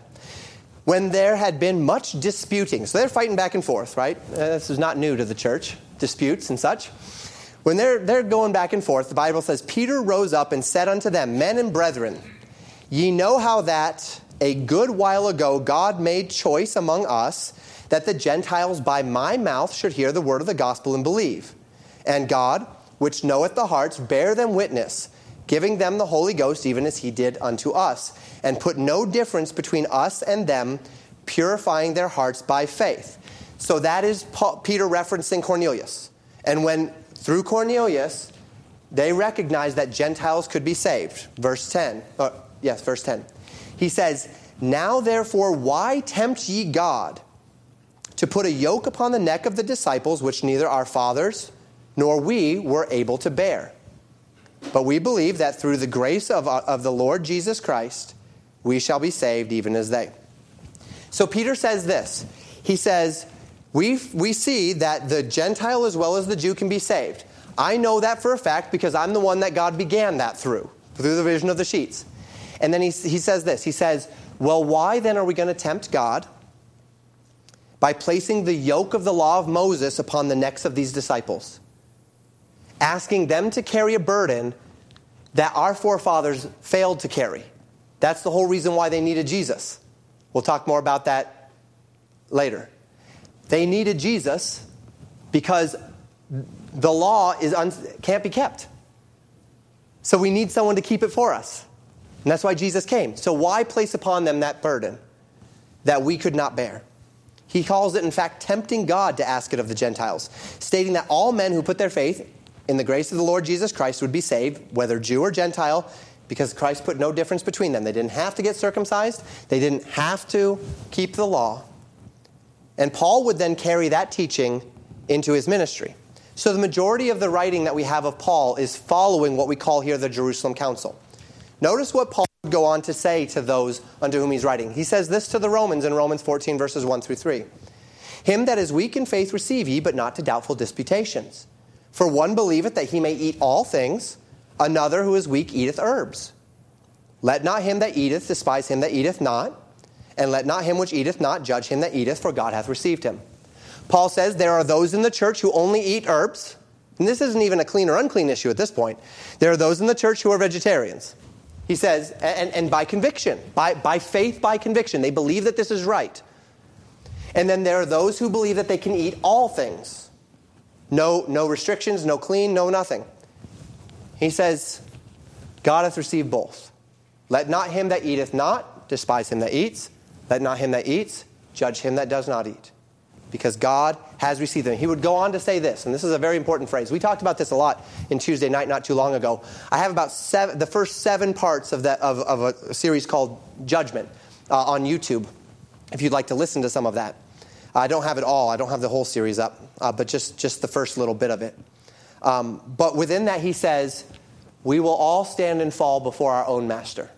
when there had been much disputing. So they're fighting back and forth, right? Uh, this is not new to the church, disputes and such. When they're, they're going back and forth, the Bible says, Peter rose up and said unto them, Men and brethren, ye know how that a good while ago God made choice among us that the Gentiles by my mouth should hear the word of the gospel and believe. And God, which knoweth the hearts, bear them witness, giving them the Holy Ghost, even as he did unto us, and put no difference between us and them, purifying their hearts by faith. So that is Peter referencing Cornelius. And when through Cornelius, they recognized that Gentiles could be saved. Verse 10. Uh, yes, verse 10. He says, Now therefore, why tempt ye God to put a yoke upon the neck of the disciples, which neither our fathers nor we were able to bear? But we believe that through the grace of, uh, of the Lord Jesus Christ, we shall be saved even as they. So Peter says this. He says, we, we see that the Gentile as well as the Jew can be saved. I know that for a fact because I'm the one that God began that through, through the vision of the sheets. And then he, he says this He says, Well, why then are we going to tempt God? By placing the yoke of the law of Moses upon the necks of these disciples, asking them to carry a burden that our forefathers failed to carry. That's the whole reason why they needed Jesus. We'll talk more about that later. They needed Jesus because the law is un- can't be kept. So we need someone to keep it for us. And that's why Jesus came. So why place upon them that burden that we could not bear? He calls it, in fact, tempting God to ask it of the Gentiles, stating that all men who put their faith in the grace of the Lord Jesus Christ would be saved, whether Jew or Gentile, because Christ put no difference between them. They didn't have to get circumcised, they didn't have to keep the law. And Paul would then carry that teaching into his ministry. So the majority of the writing that we have of Paul is following what we call here the Jerusalem Council. Notice what Paul would go on to say to those unto whom he's writing. He says this to the Romans in Romans 14, verses 1 through 3. Him that is weak in faith receive ye, but not to doubtful disputations. For one believeth that he may eat all things, another who is weak eateth herbs. Let not him that eateth despise him that eateth not and let not him which eateth not judge him that eateth, for God hath received him. Paul says there are those in the church who only eat herbs. And this isn't even a clean or unclean issue at this point. There are those in the church who are vegetarians. He says, and, and by conviction, by, by faith, by conviction, they believe that this is right. And then there are those who believe that they can eat all things. No, no restrictions, no clean, no nothing. He says, God hath received both. Let not him that eateth not despise him that eats, let not him that eats judge him that does not eat. because God has received them. He would go on to say this, and this is a very important phrase. We talked about this a lot in Tuesday night not too long ago. I have about seven, the first seven parts of, that, of, of a series called Judgment uh, on YouTube, if you'd like to listen to some of that. I don't have it all, I don't have the whole series up, uh, but just, just the first little bit of it. Um, but within that, he says, We will all stand and fall before our own master.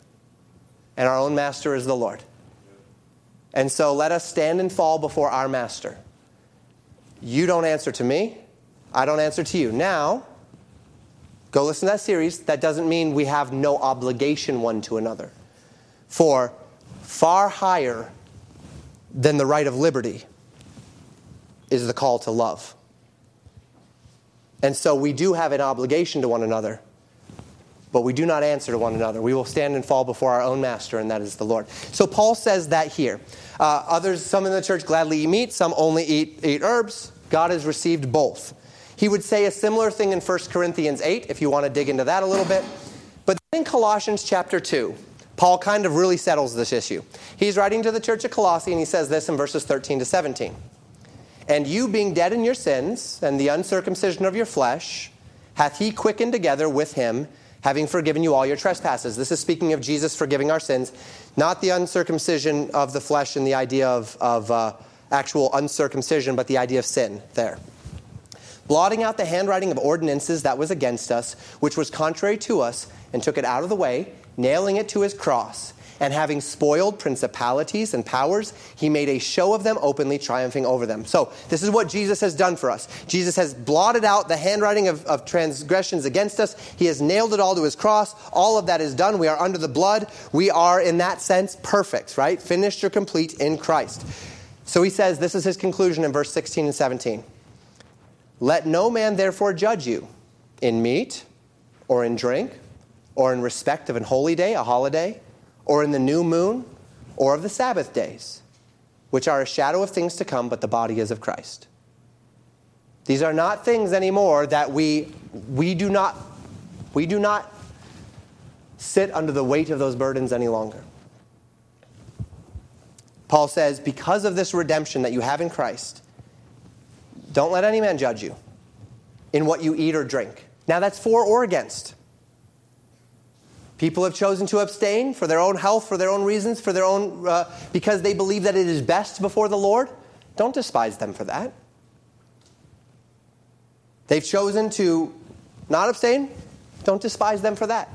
And our own master is the Lord. And so let us stand and fall before our master. You don't answer to me, I don't answer to you. Now, go listen to that series. That doesn't mean we have no obligation one to another. For far higher than the right of liberty is the call to love. And so we do have an obligation to one another, but we do not answer to one another. We will stand and fall before our own master, and that is the Lord. So Paul says that here. Uh, others, some in the church gladly eat meat, some only eat, eat herbs. God has received both. He would say a similar thing in 1 Corinthians 8, if you want to dig into that a little bit. But in Colossians chapter 2, Paul kind of really settles this issue. He's writing to the church of Colossae, and he says this in verses 13 to 17. And you, being dead in your sins and the uncircumcision of your flesh, hath he quickened together with him, having forgiven you all your trespasses. This is speaking of Jesus forgiving our sins, not the uncircumcision of the flesh and the idea of, of uh, actual uncircumcision, but the idea of sin there. Blotting out the handwriting of ordinances that was against us, which was contrary to us, and took it out of the way, nailing it to his cross and having spoiled principalities and powers, he made a show of them openly, triumphing over them. So, this is what Jesus has done for us. Jesus has blotted out the handwriting of, of transgressions against us, he has nailed it all to his cross. All of that is done. We are under the blood. We are, in that sense, perfect, right? Finished or complete in Christ. So, he says, this is his conclusion in verse 16 and 17. Let no man therefore judge you in meat or in drink or in respect of an holy day, a holiday or in the new moon, or of the Sabbath days, which are a shadow of things to come, but the body is of Christ. These are not things anymore that we, we, do, not, we do not sit under the weight of those burdens any longer. Paul says, because of this redemption that you have in Christ, don't let any man judge you in what you eat or drink. Now, that's for or against. People have chosen to abstain for their own health, for their own reasons, for their own uh, because they believe that it is best before the Lord. Don't despise them for that. They've chosen to not abstain. Don't despise them for that.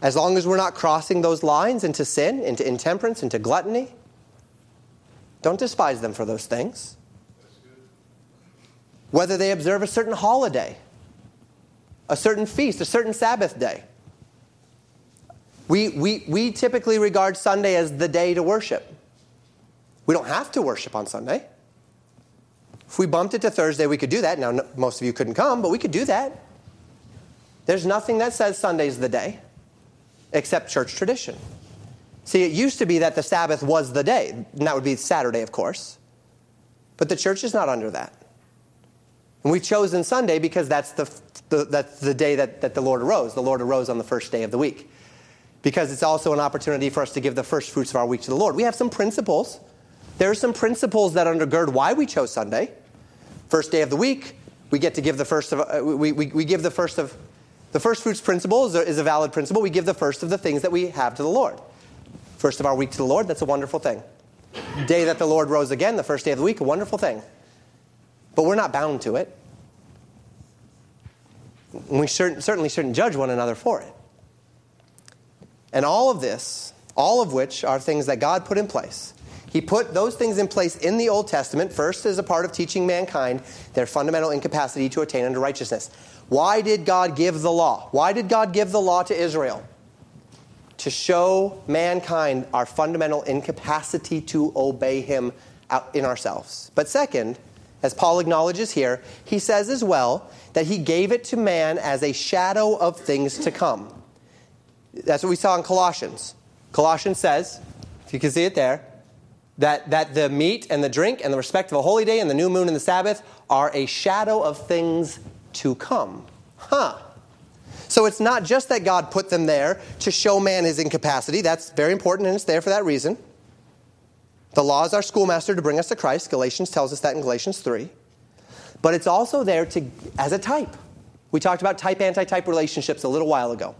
As long as we're not crossing those lines into sin, into intemperance, into gluttony, don't despise them for those things. Whether they observe a certain holiday, a certain feast, a certain Sabbath day. We, we, we typically regard Sunday as the day to worship. We don't have to worship on Sunday. If we bumped it to Thursday, we could do that. Now, most of you couldn't come, but we could do that. There's nothing that says Sunday's the day except church tradition. See, it used to be that the Sabbath was the day, and that would be Saturday, of course. But the church is not under that. And we've chosen Sunday because that's the, the, that's the day that, that the Lord arose. The Lord arose on the first day of the week. Because it's also an opportunity for us to give the first fruits of our week to the Lord. We have some principles. There are some principles that undergird why we chose Sunday. First day of the week, we get to give the first of, uh, we, we, we give the first of, the first fruits principle is a, is a valid principle. We give the first of the things that we have to the Lord. First of our week to the Lord, that's a wonderful thing. Day that the Lord rose again, the first day of the week, a wonderful thing. But we're not bound to it. We certainly shouldn't judge one another for it. And all of this, all of which are things that God put in place. He put those things in place in the Old Testament, first as a part of teaching mankind their fundamental incapacity to attain unto righteousness. Why did God give the law? Why did God give the law to Israel? To show mankind our fundamental incapacity to obey Him in ourselves. But second, as Paul acknowledges here, he says as well that he gave it to man as a shadow of things to come. That's what we saw in Colossians. Colossians says, if you can see it there, that, that the meat and the drink and the respect of a holy day and the new moon and the Sabbath are a shadow of things to come. Huh. So it's not just that God put them there to show man his incapacity. That's very important and it's there for that reason. The law is our schoolmaster to bring us to Christ. Galatians tells us that in Galatians 3. But it's also there to, as a type. We talked about type anti type relationships a little while ago.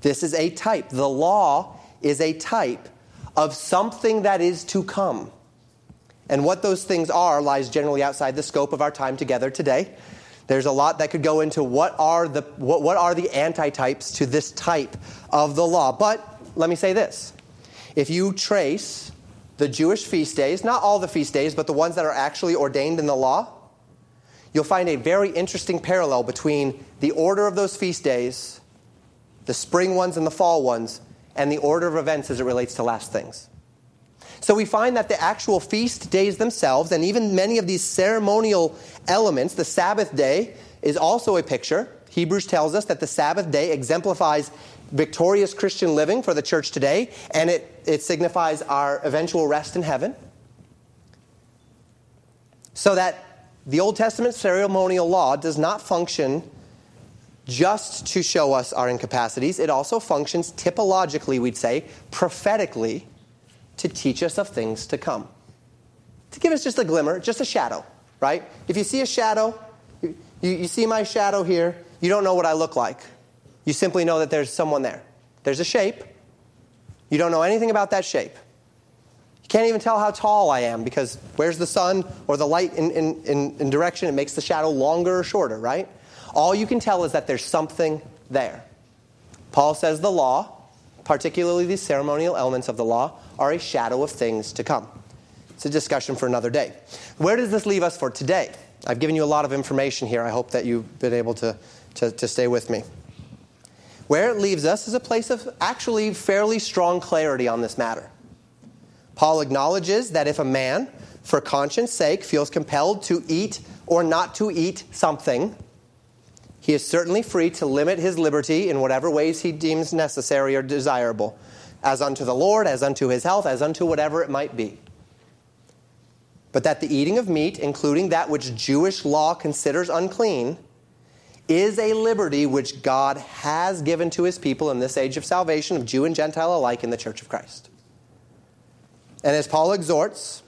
This is a type. The law is a type of something that is to come. And what those things are lies generally outside the scope of our time together today. There's a lot that could go into what are the, what, what are the antitypes to this type of the law. But let me say this if you trace the Jewish feast days, not all the feast days, but the ones that are actually ordained in the law, you'll find a very interesting parallel between the order of those feast days, the spring ones and the fall ones, and the order of events as it relates to last things. So we find that the actual feast days themselves, and even many of these ceremonial elements, the Sabbath day is also a picture. Hebrews tells us that the Sabbath day exemplifies victorious Christian living for the church today, and it, it signifies our eventual rest in heaven. So that the Old Testament ceremonial law does not function just to show us our incapacities, it also functions typologically, we'd say, prophetically, to teach us of things to come. To give us just a glimmer, just a shadow, right? If you see a shadow, you, you see my shadow here, you don't know what I look like. You simply know that there's someone there. There's a shape. You don't know anything about that shape. You can't even tell how tall I am because where's the sun or the light in, in, in, in direction? It makes the shadow longer or shorter, right? All you can tell is that there's something there. Paul says the law, particularly the ceremonial elements of the law, are a shadow of things to come. It's a discussion for another day. Where does this leave us for today? I've given you a lot of information here. I hope that you've been able to, to, to stay with me. Where it leaves us is a place of actually fairly strong clarity on this matter. Paul acknowledges that if a man, for conscience sake, feels compelled to eat or not to eat something, he is certainly free to limit his liberty in whatever ways he deems necessary or desirable, as unto the Lord, as unto his health, as unto whatever it might be. But that the eating of meat, including that which Jewish law considers unclean, is a liberty which God has given to his people in this age of salvation, of Jew and Gentile alike, in the church of Christ. And as Paul exhorts,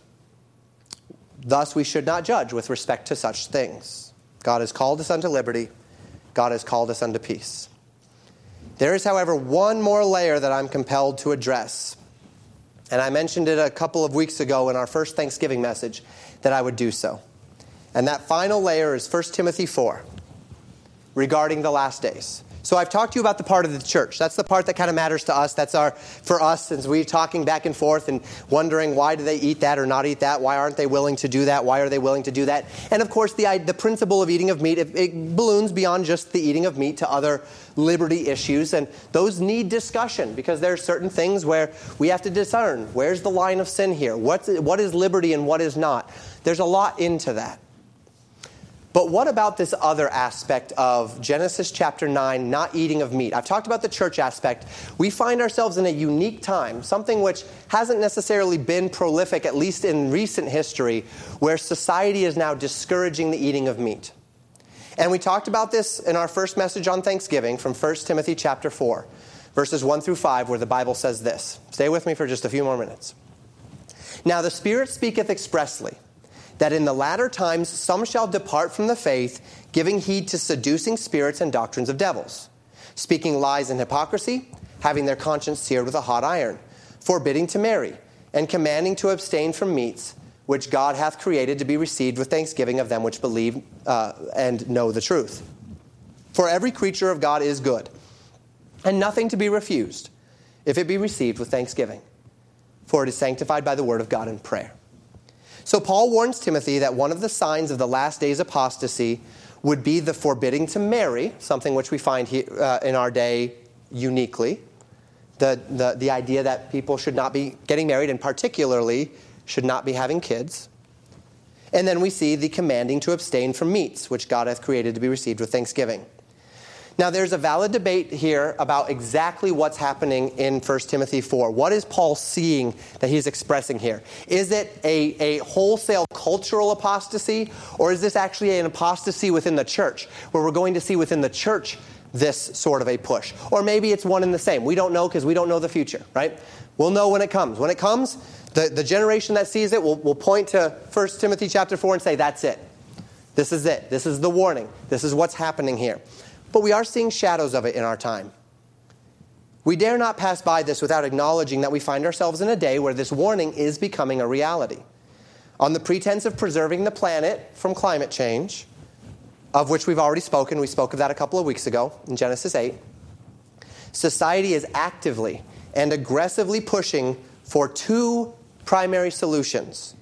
thus we should not judge with respect to such things. God has called us unto liberty. God has called us unto peace. There is, however, one more layer that I'm compelled to address. And I mentioned it a couple of weeks ago in our first Thanksgiving message that I would do so. And that final layer is 1 Timothy 4 regarding the last days. So I've talked to you about the part of the church. That's the part that kind of matters to us. That's our for us since we're talking back and forth and wondering why do they eat that or not eat that? Why aren't they willing to do that? Why are they willing to do that? And of course, the the principle of eating of meat it, it balloons beyond just the eating of meat to other liberty issues, and those need discussion because there are certain things where we have to discern where's the line of sin here. What's what is liberty and what is not? There's a lot into that. But what about this other aspect of Genesis chapter 9, not eating of meat? I've talked about the church aspect. We find ourselves in a unique time, something which hasn't necessarily been prolific, at least in recent history, where society is now discouraging the eating of meat. And we talked about this in our first message on Thanksgiving from 1 Timothy chapter 4, verses 1 through 5, where the Bible says this. Stay with me for just a few more minutes. Now the Spirit speaketh expressly that in the latter times some shall depart from the faith, giving heed to seducing spirits and doctrines of devils, speaking lies and hypocrisy, having their conscience seared with a hot iron, forbidding to marry, and commanding to abstain from meats which God hath created to be received with thanksgiving of them which believe uh, and know the truth. For every creature of God is good, and nothing to be refused, if it be received with thanksgiving, for it is sanctified by the word of God in prayer. So Paul warns Timothy that one of the signs of the last days apostasy would be the forbidding to marry, something which we find uh, in our day uniquely. The, the, the idea that people should not be getting married, and particularly should not be having kids. And then we see the commanding to abstain from meats, which God hath created to be received with thanksgiving. Now, there's a valid debate here about exactly what's happening in 1 Timothy 4. What is Paul seeing that he's expressing here? Is it a, a wholesale cultural apostasy, or is this actually an apostasy within the church, where we're going to see within the church this sort of a push? Or maybe it's one and the same. We don't know because we don't know the future, right? We'll know when it comes. When it comes, the, the generation that sees it will, will point to 1 Timothy chapter 4 and say, That's it. This is it. This is the warning. This is what's happening here. But we are seeing shadows of it in our time. We dare not pass by this without acknowledging that we find ourselves in a day where this warning is becoming a reality. On the pretense of preserving the planet from climate change, of which we've already spoken, we spoke of that a couple of weeks ago in Genesis 8, society is actively and aggressively pushing for two primary solutions,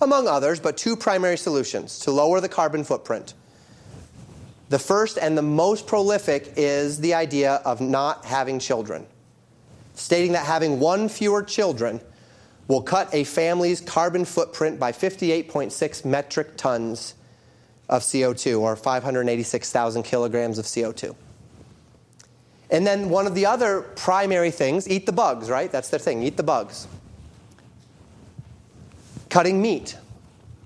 among others, but two primary solutions to lower the carbon footprint. The first and the most prolific is the idea of not having children, stating that having one fewer children will cut a family's carbon footprint by 58.6 metric tons of CO2, or 586,000 kilograms of CO2. And then one of the other primary things, eat the bugs, right? That's their thing, eat the bugs. Cutting meat,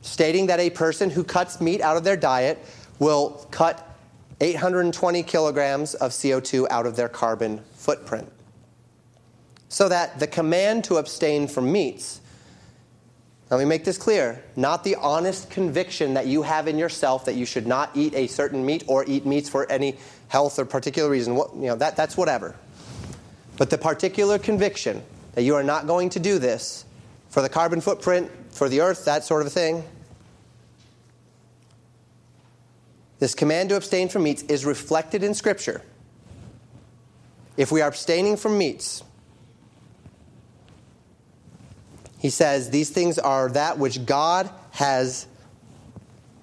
stating that a person who cuts meat out of their diet will cut 820 kilograms of CO2 out of their carbon footprint. So that the command to abstain from meats, let me make this clear, not the honest conviction that you have in yourself that you should not eat a certain meat or eat meats for any health or particular reason, you know, that, that's whatever. But the particular conviction that you are not going to do this for the carbon footprint, for the earth, that sort of thing, This command to abstain from meats is reflected in Scripture. If we are abstaining from meats, he says these things are that which God has,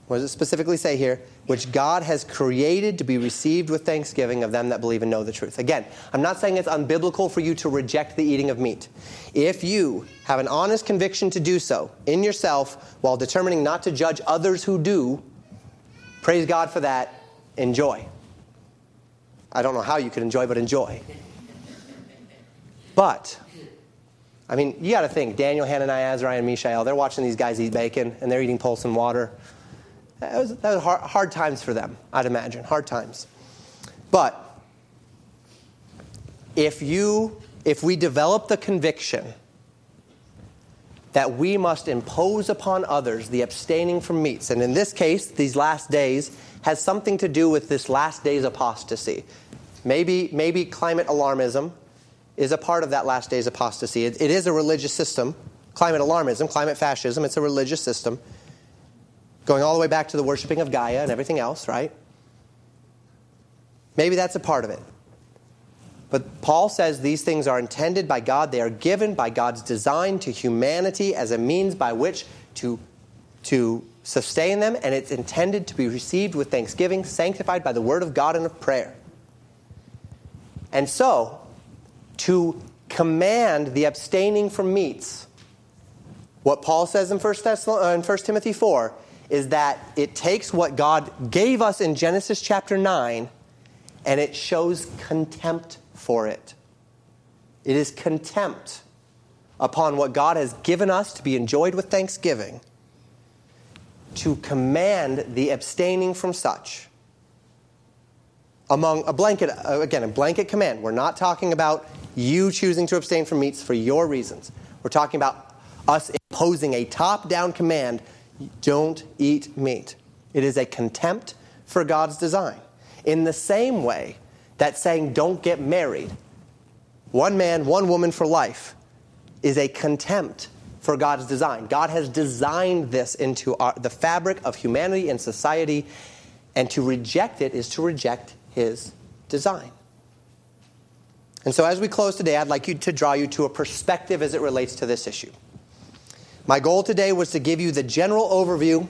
what does it specifically say here? Which God has created to be received with thanksgiving of them that believe and know the truth. Again, I'm not saying it's unbiblical for you to reject the eating of meat. If you have an honest conviction to do so in yourself while determining not to judge others who do, Praise God for that. Enjoy. I don't know how you could enjoy, but enjoy. But, I mean, you got to think Daniel, Hananiah, Azariah, and Mishael, they're watching these guys eat bacon and they're eating pulse and water. That was, that was hard, hard times for them, I'd imagine. Hard times. But, if you, if we develop the conviction that we must impose upon others the abstaining from meats. And in this case, these last days has something to do with this last days apostasy. Maybe, maybe climate alarmism is a part of that last days apostasy. it, it is a religious system. Climate alarmism, climate fascism, it's a religious system. Going all the way back to the worshiping of Gaia and everything else, right? Maybe that's a part of it. But Paul says these things are intended by God. They are given by God's design to humanity as a means by which to, to sustain them, and it's intended to be received with thanksgiving, sanctified by the word of God and of prayer. And so, to command the abstaining from meats, what Paul says in 1, Thessalon- uh, in 1 Timothy 4 is that it takes what God gave us in Genesis chapter 9 and it shows contempt for it. It is contempt upon what God has given us to be enjoyed with thanksgiving to command the abstaining from such. Among a blanket, uh, again, a blanket command. We're not talking about you choosing to abstain from meats for your reasons. We're talking about us imposing a top down command don't eat meat. It is a contempt for God's design. In the same way, that saying, don't get married, one man, one woman for life, is a contempt for God's design. God has designed this into our, the fabric of humanity and society, and to reject it is to reject His design. And so, as we close today, I'd like you to draw you to a perspective as it relates to this issue. My goal today was to give you the general overview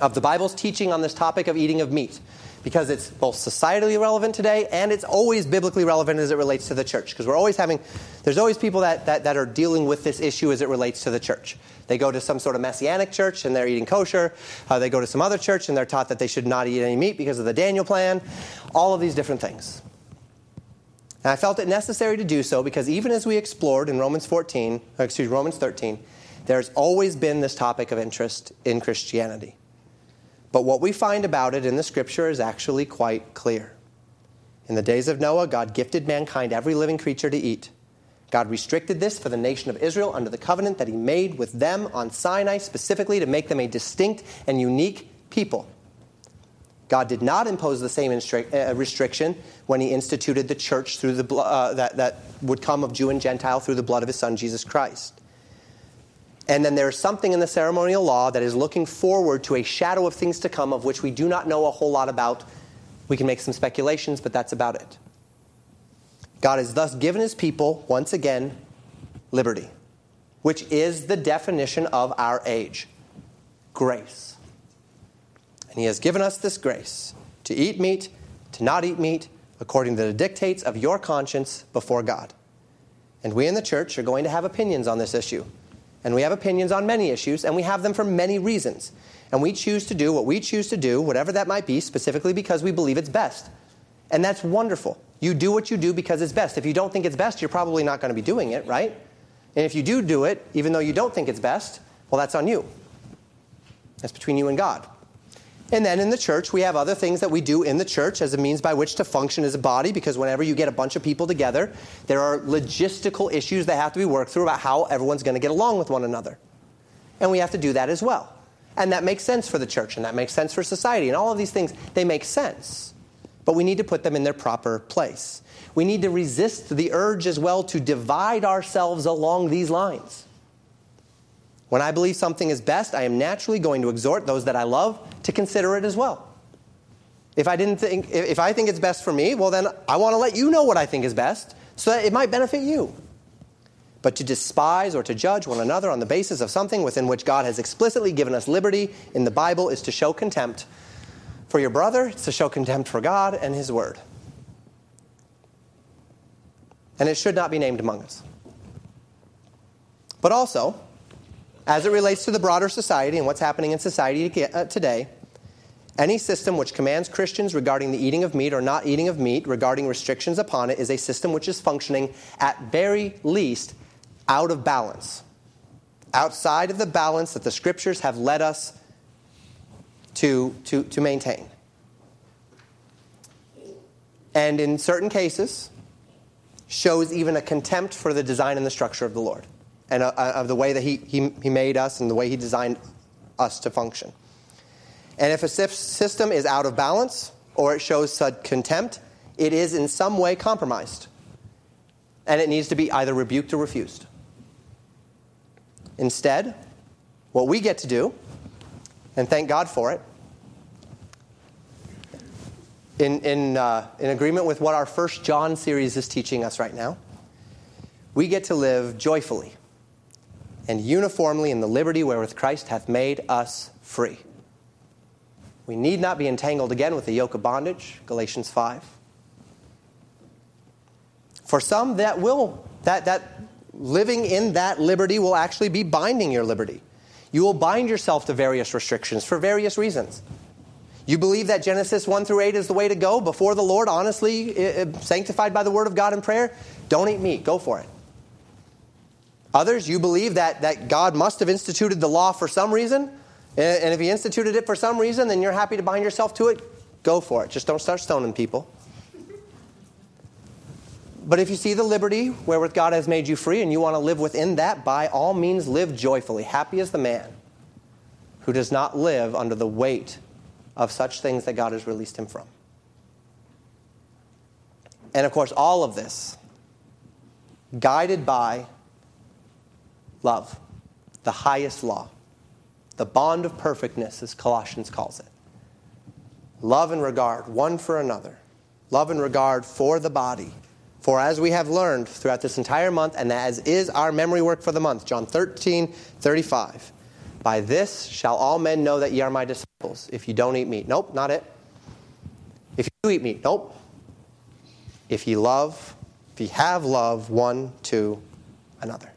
of the Bible's teaching on this topic of eating of meat because it's both societally relevant today and it's always biblically relevant as it relates to the church. Because we're always having, there's always people that, that, that, are dealing with this issue as it relates to the church. They go to some sort of messianic church and they're eating kosher. Uh, they go to some other church and they're taught that they should not eat any meat because of the Daniel plan. All of these different things. And I felt it necessary to do so because even as we explored in Romans 14, excuse Romans 13, there's always been this topic of interest in Christianity. But what we find about it in the scripture is actually quite clear. In the days of Noah, God gifted mankind every living creature to eat. God restricted this for the nation of Israel under the covenant that He made with them on Sinai, specifically to make them a distinct and unique people. God did not impose the same uh, restriction when He instituted the church through the uh, that, that would come of Jew and Gentile through the blood of His Son Jesus Christ. And then there is something in the ceremonial law that is looking forward to a shadow of things to come of which we do not know a whole lot about. We can make some speculations, but that's about it. God has thus given his people, once again, liberty, which is the definition of our age grace. And he has given us this grace to eat meat, to not eat meat, according to the dictates of your conscience before God. And we in the church are going to have opinions on this issue. And we have opinions on many issues, and we have them for many reasons. And we choose to do what we choose to do, whatever that might be, specifically because we believe it's best. And that's wonderful. You do what you do because it's best. If you don't think it's best, you're probably not going to be doing it, right? And if you do do it, even though you don't think it's best, well, that's on you. That's between you and God. And then in the church, we have other things that we do in the church as a means by which to function as a body, because whenever you get a bunch of people together, there are logistical issues that have to be worked through about how everyone's going to get along with one another. And we have to do that as well. And that makes sense for the church, and that makes sense for society, and all of these things, they make sense. But we need to put them in their proper place. We need to resist the urge as well to divide ourselves along these lines. When I believe something is best, I am naturally going to exhort those that I love to consider it as well. If I didn't think if I think it's best for me, well then I want to let you know what I think is best so that it might benefit you. But to despise or to judge one another on the basis of something within which God has explicitly given us liberty in the Bible is to show contempt for your brother, it's to show contempt for God and his word. And it should not be named among us. But also, as it relates to the broader society and what's happening in society uh, today, any system which commands Christians regarding the eating of meat or not eating of meat, regarding restrictions upon it, is a system which is functioning at very least out of balance, outside of the balance that the scriptures have led us to, to, to maintain. And in certain cases, shows even a contempt for the design and the structure of the Lord and uh, uh, of the way that he, he, he made us and the way He designed us to function. And if a system is out of balance or it shows such contempt, it is in some way compromised. And it needs to be either rebuked or refused. Instead, what we get to do, and thank God for it, in, in, uh, in agreement with what our first John series is teaching us right now, we get to live joyfully and uniformly in the liberty wherewith Christ hath made us free. We need not be entangled again with the yoke of bondage, Galatians 5. For some, that will, that, that living in that liberty will actually be binding your liberty. You will bind yourself to various restrictions for various reasons. You believe that Genesis 1 through 8 is the way to go before the Lord, honestly, eh, eh, sanctified by the word of God in prayer? Don't eat meat. Go for it. Others, you believe that, that God must have instituted the law for some reason, and if He instituted it for some reason, then you're happy to bind yourself to it. Go for it. Just don't start stoning people. But if you see the liberty wherewith God has made you free and you want to live within that, by all means live joyfully. Happy is the man who does not live under the weight of such things that God has released him from. And of course, all of this guided by love, the highest law, the bond of perfectness, as Colossians calls it. Love and regard one for another, love and regard for the body. For as we have learned throughout this entire month, and as is our memory work for the month, John 13, 35, by this shall all men know that ye are my disciples, if you don't eat meat. Nope, not it. If you do eat meat, nope. If ye love, if ye have love one to another.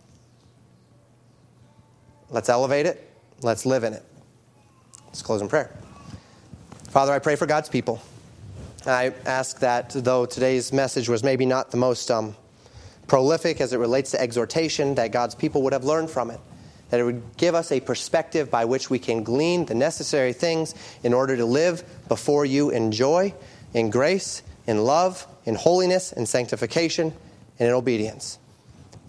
Let's elevate it. Let's live in it. Let's close in prayer. Father, I pray for God's people. I ask that, though today's message was maybe not the most um, prolific as it relates to exhortation, that God's people would have learned from it. That it would give us a perspective by which we can glean the necessary things in order to live before you in joy, in grace, in love, in holiness, in sanctification, and in obedience.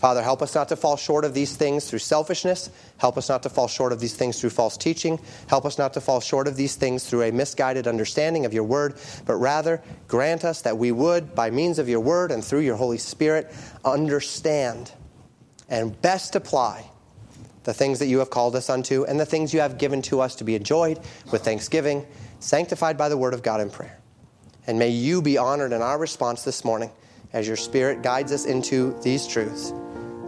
Father, help us not to fall short of these things through selfishness. Help us not to fall short of these things through false teaching. Help us not to fall short of these things through a misguided understanding of your word, but rather grant us that we would, by means of your word and through your Holy Spirit, understand and best apply the things that you have called us unto and the things you have given to us to be enjoyed with thanksgiving, sanctified by the word of God in prayer. And may you be honored in our response this morning as your Spirit guides us into these truths.